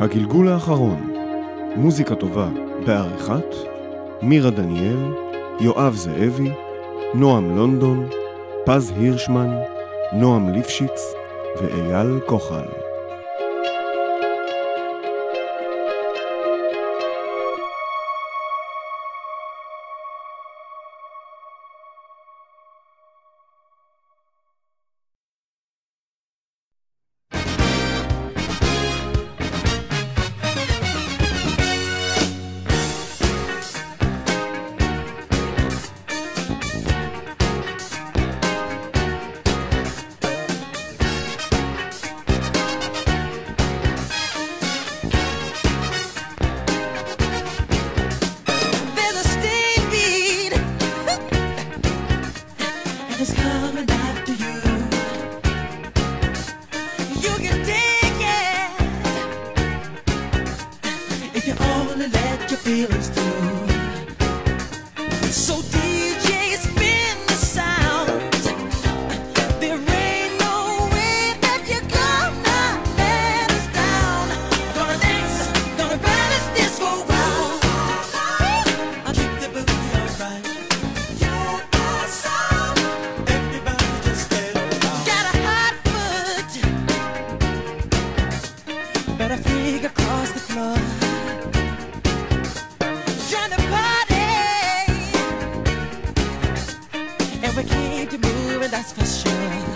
הגלגול האחרון, מוזיקה טובה בעריכת מירה דניאל, יואב זאבי, נועם לונדון, פז הירשמן, נועם ליפשיץ ואייל כוחל. that's for sure.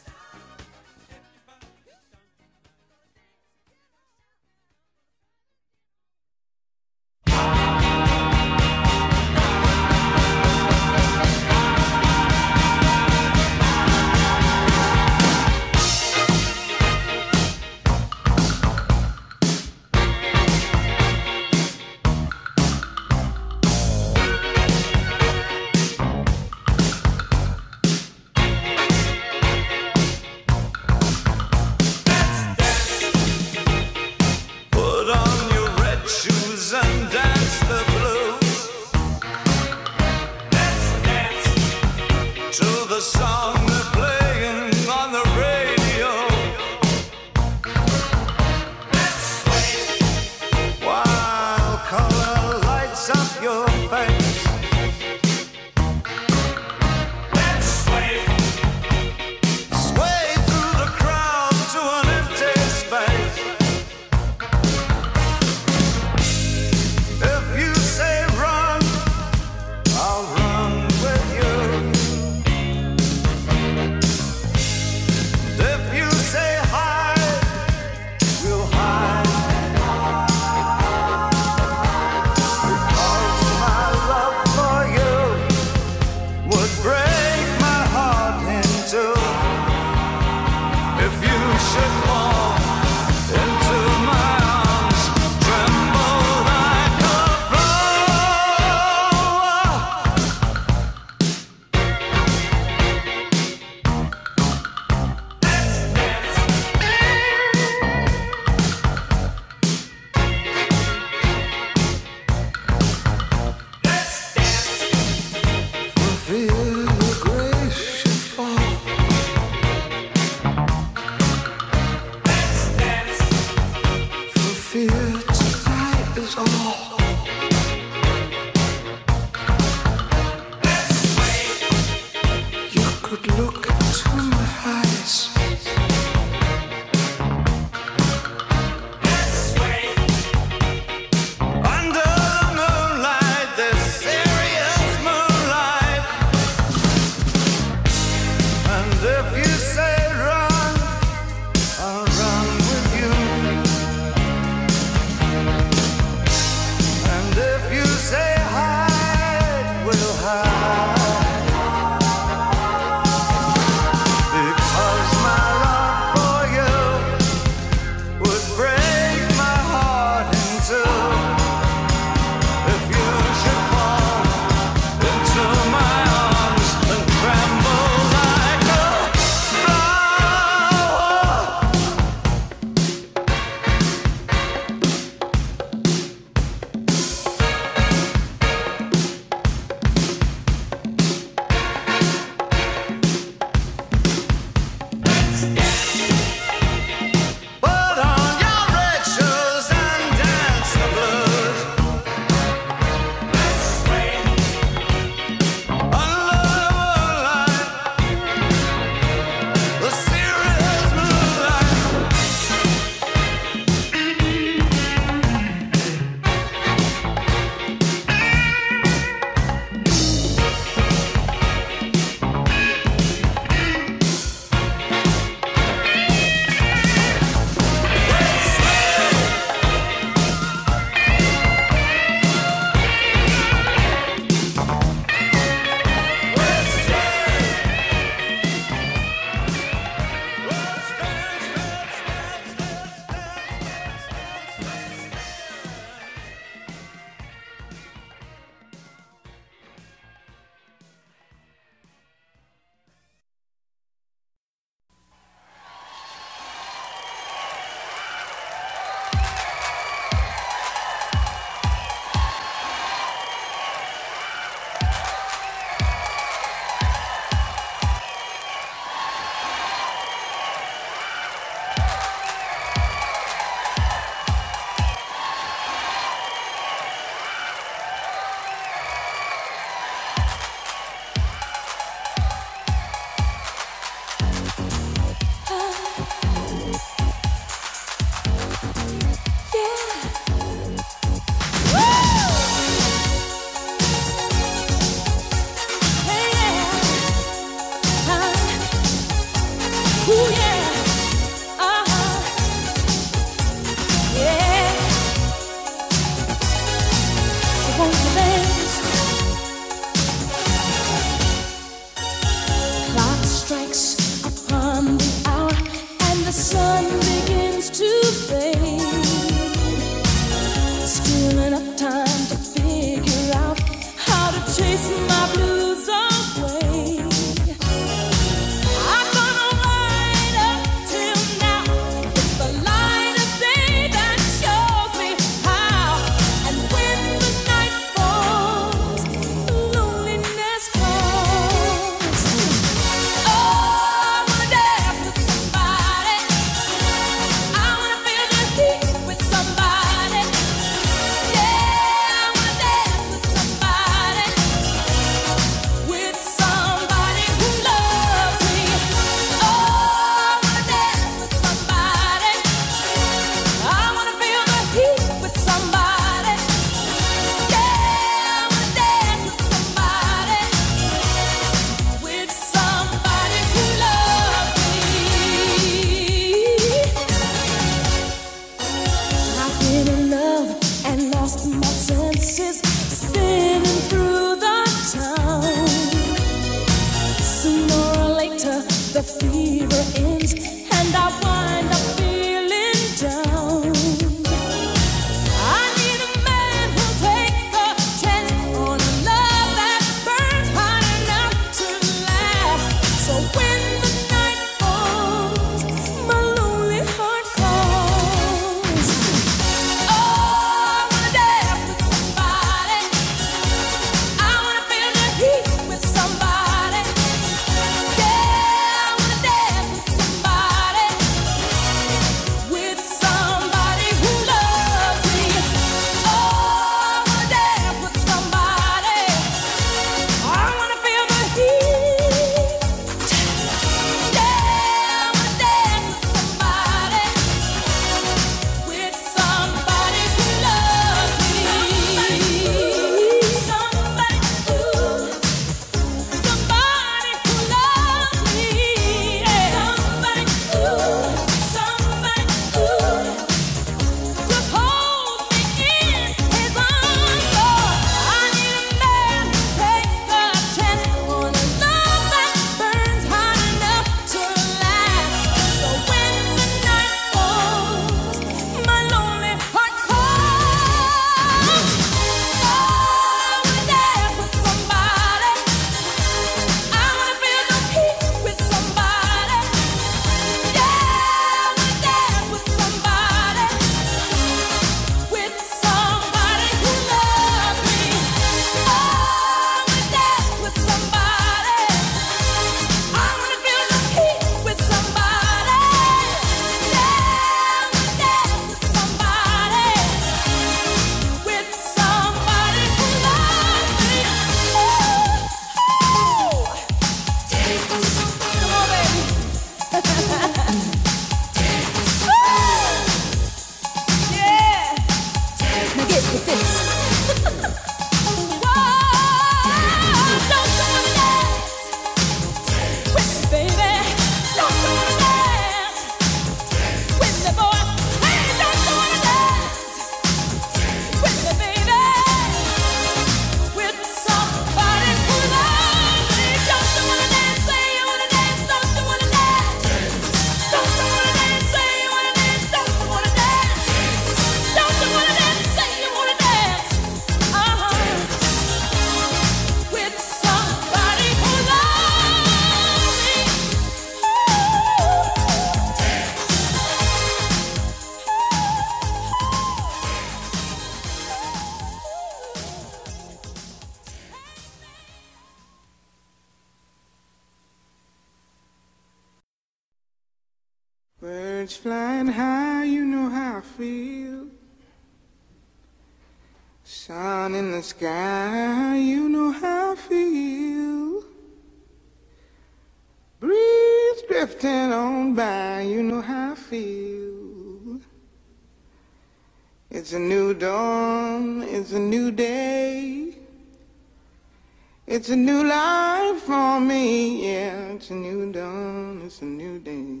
It's a new life for me, yeah. It's a new dawn, it's a new day.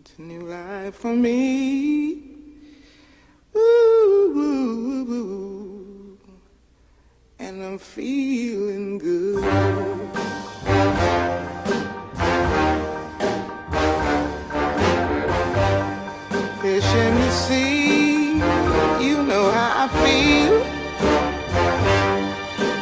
It's a new life for me. Ooh, ooh, ooh, ooh. And I'm feeling good. Fish in the sea, you know how I feel.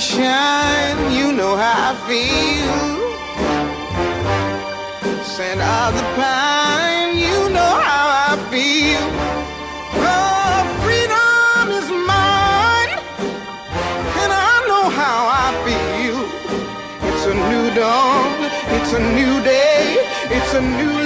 Shine, you know how I feel. Scent of the pine, you know how I feel. Oh, freedom is mine, and I know how I feel. It's a new dawn, it's a new day, it's a new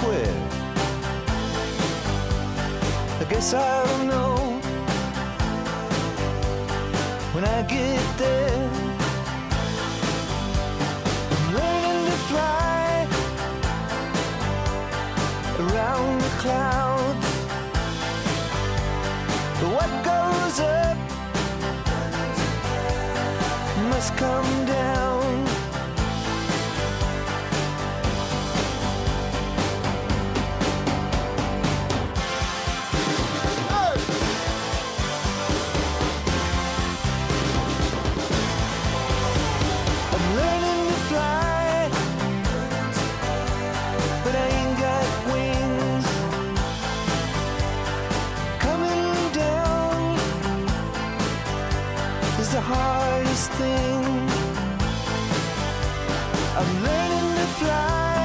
square. I guess I to fly.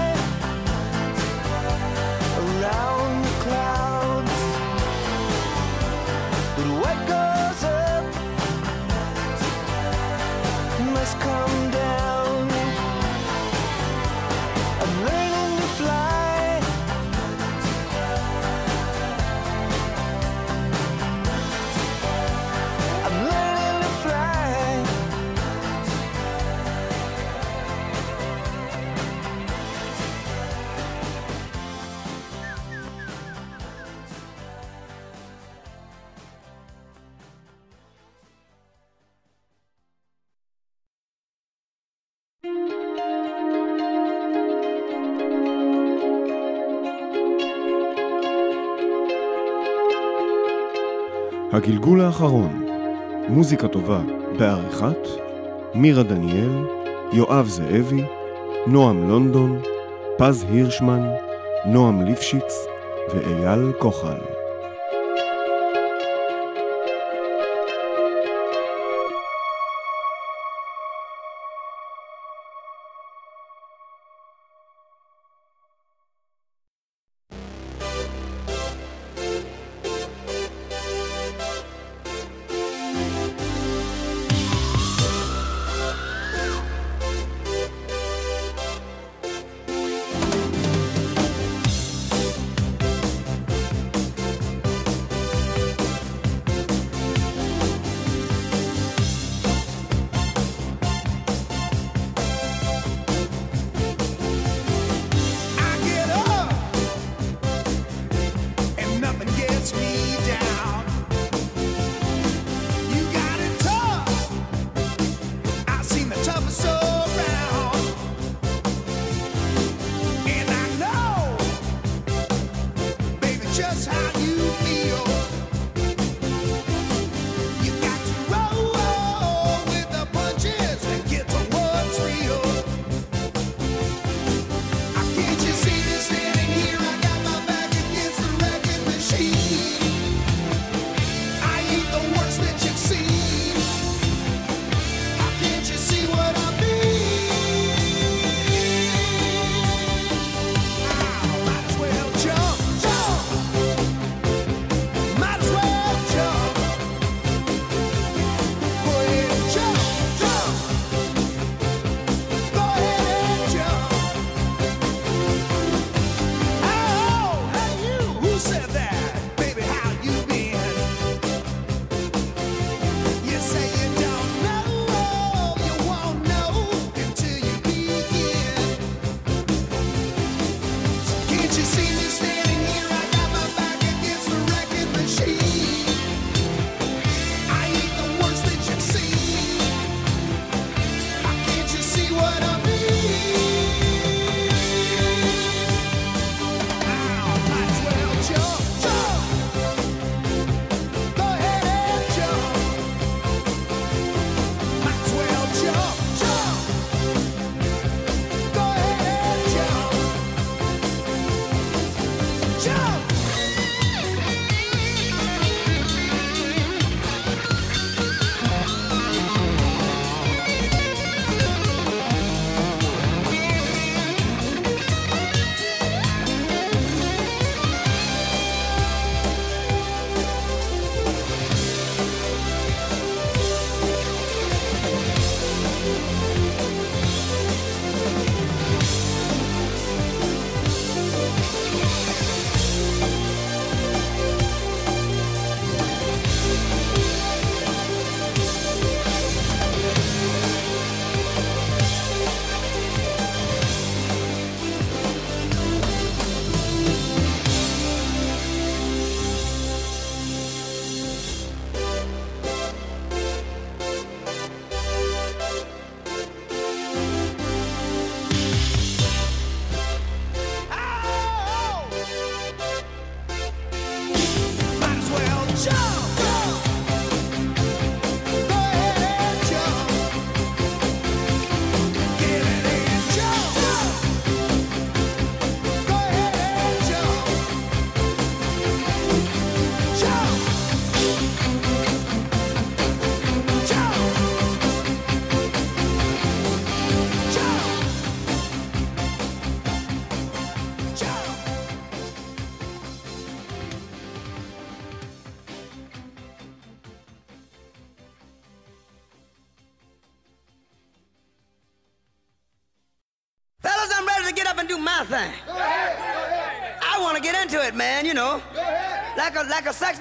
הגלגול האחרון, מוזיקה טובה בעריכת מירה דניאל, יואב זאבי, נועם לונדון, פז הירשמן, נועם ליפשיץ ואייל כוחל.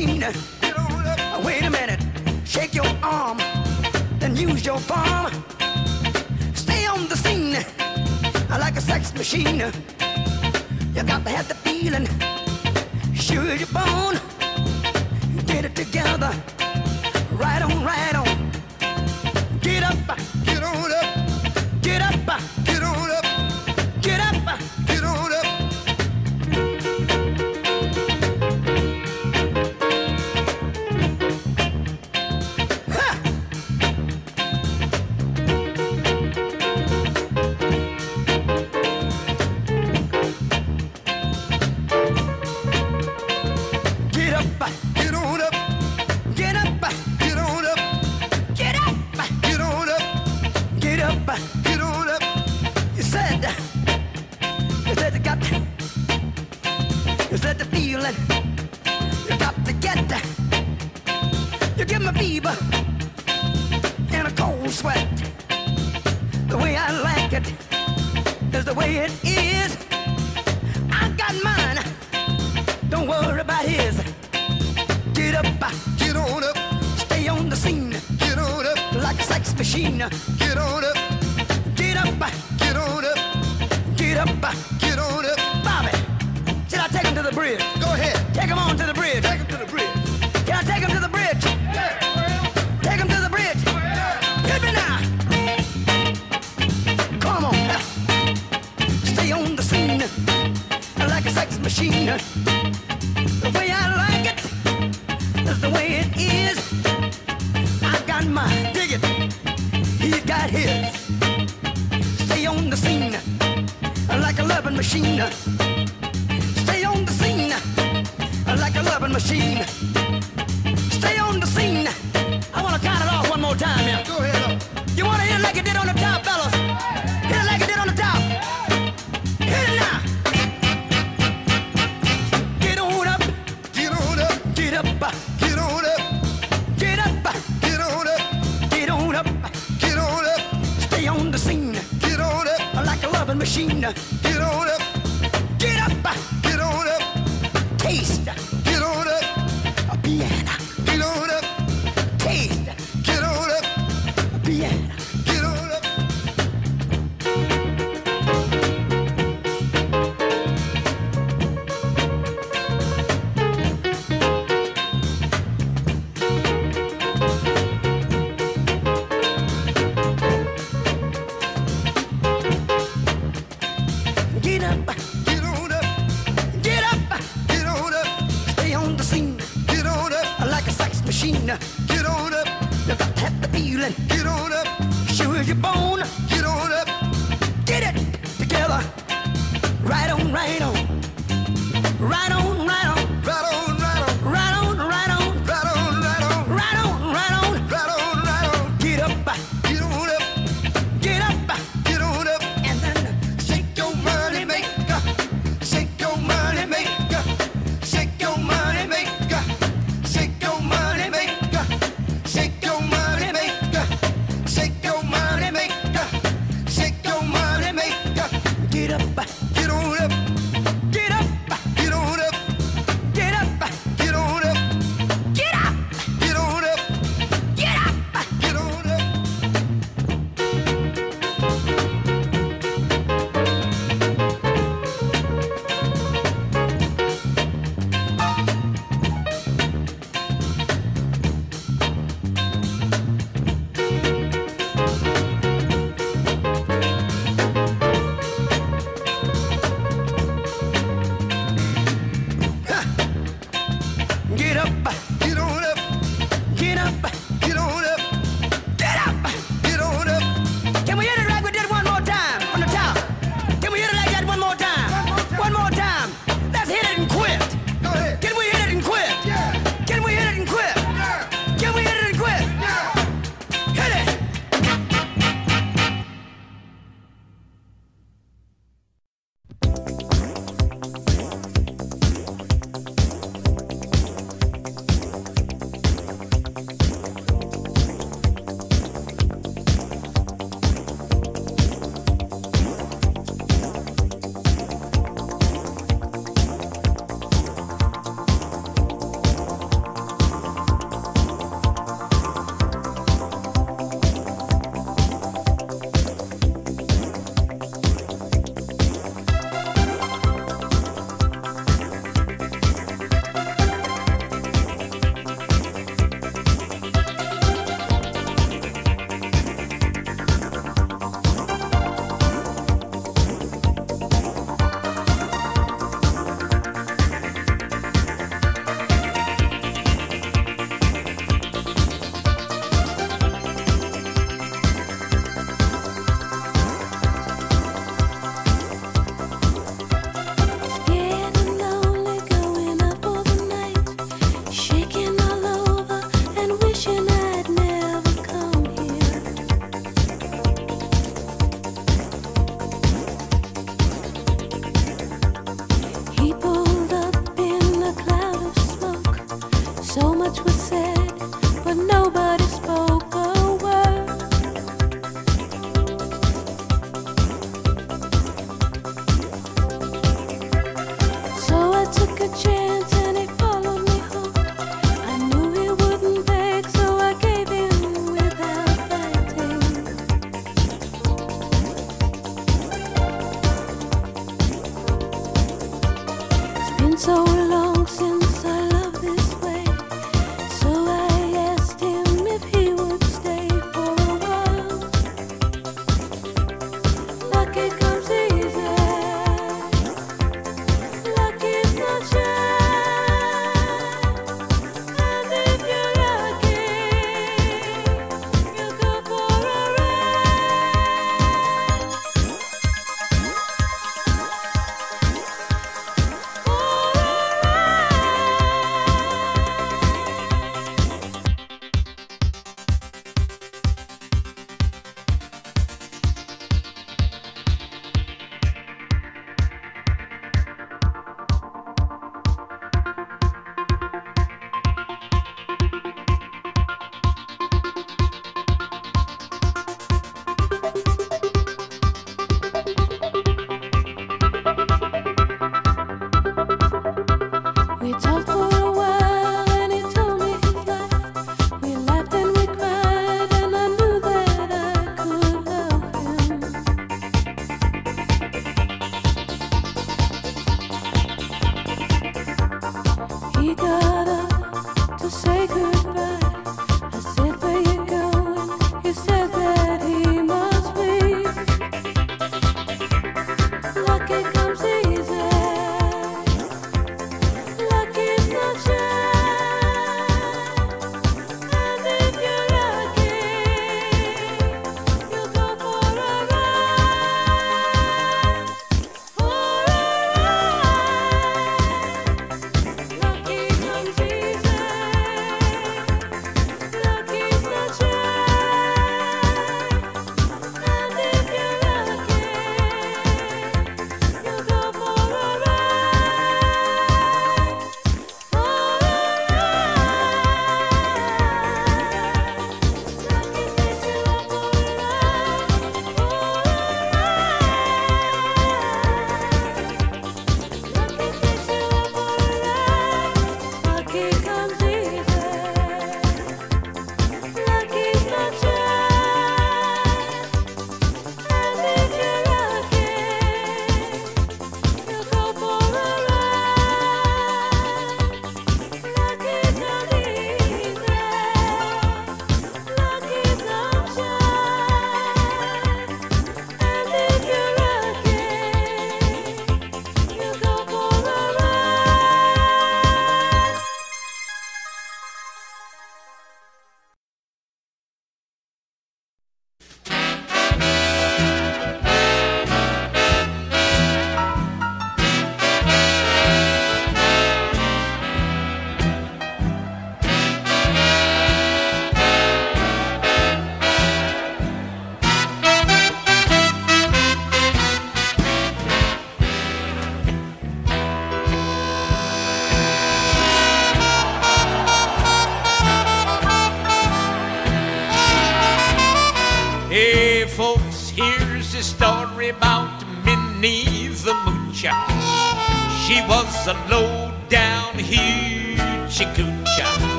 Wait a minute, shake your arm, then use your palm. Stay on the scene I like a sex machine. You got to have the feeling, sure your bone. Get it together, right on, right get on up, Get up, get on up, get up. get on up. Bobby, should I take him to the bridge? Go ahead, Take him on to the bridge. take him to the bridge. Can I take him to the bridge? Take him to the bridge. Hit me now. Come on. Stay on the scene like a sex machine. The way I like it is the way it is. He's. Stay on the scene like a loving machine. Stay on the scene like a loving machine. Right on, right on.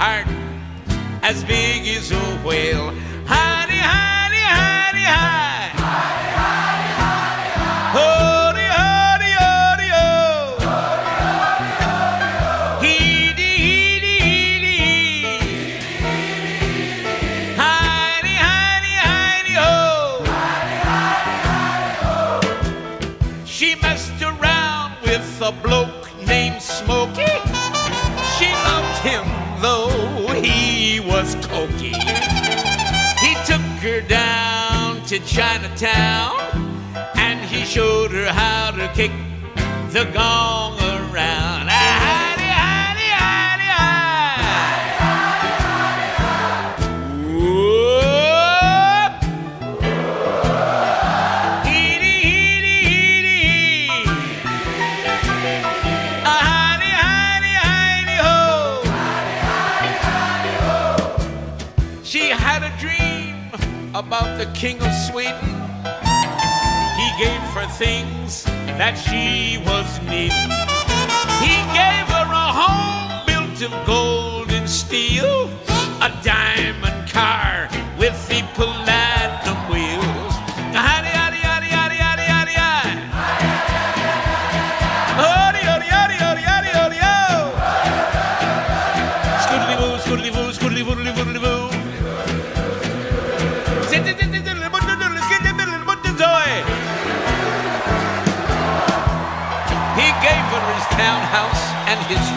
Heart as big as a whale. Hidey, hidey, hidey, high. Hody, hody, hody, ho. Heedy, heedy, heedy, hee. Hidey, hidey, hidey, ho. Oh. She messed around with a bloke named Smokey. He was cokey. He took her down to Chinatown and he showed her how to kick the gong the king of Sweden. He gave her things that she was needing. He gave her a home built of gold and steel, a diamond car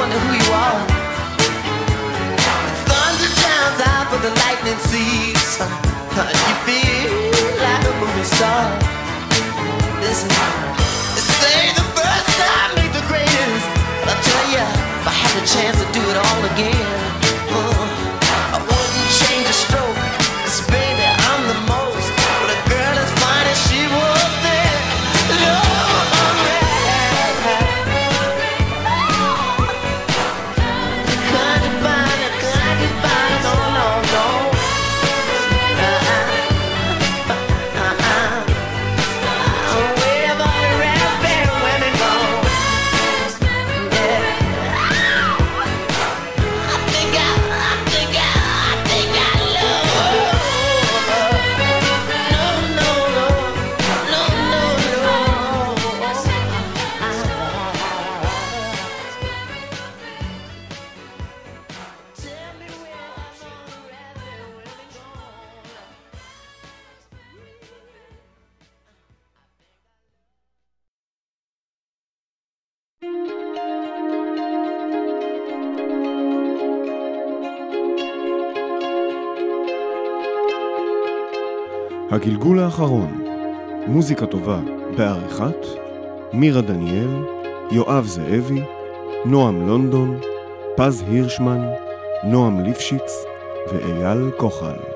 wonder who you are. Thunder drowns out, but the lightning sees. You feel like a movie star. Listen, say the first time, make the greatest. I tell ya, if I had the chance to do it all again. הגלגול האחרון, מוזיקה טובה בעריכת מירה דניאל, יואב זאבי, נועם לונדון, פז הירשמן, נועם ליפשיץ ואייל כוחל.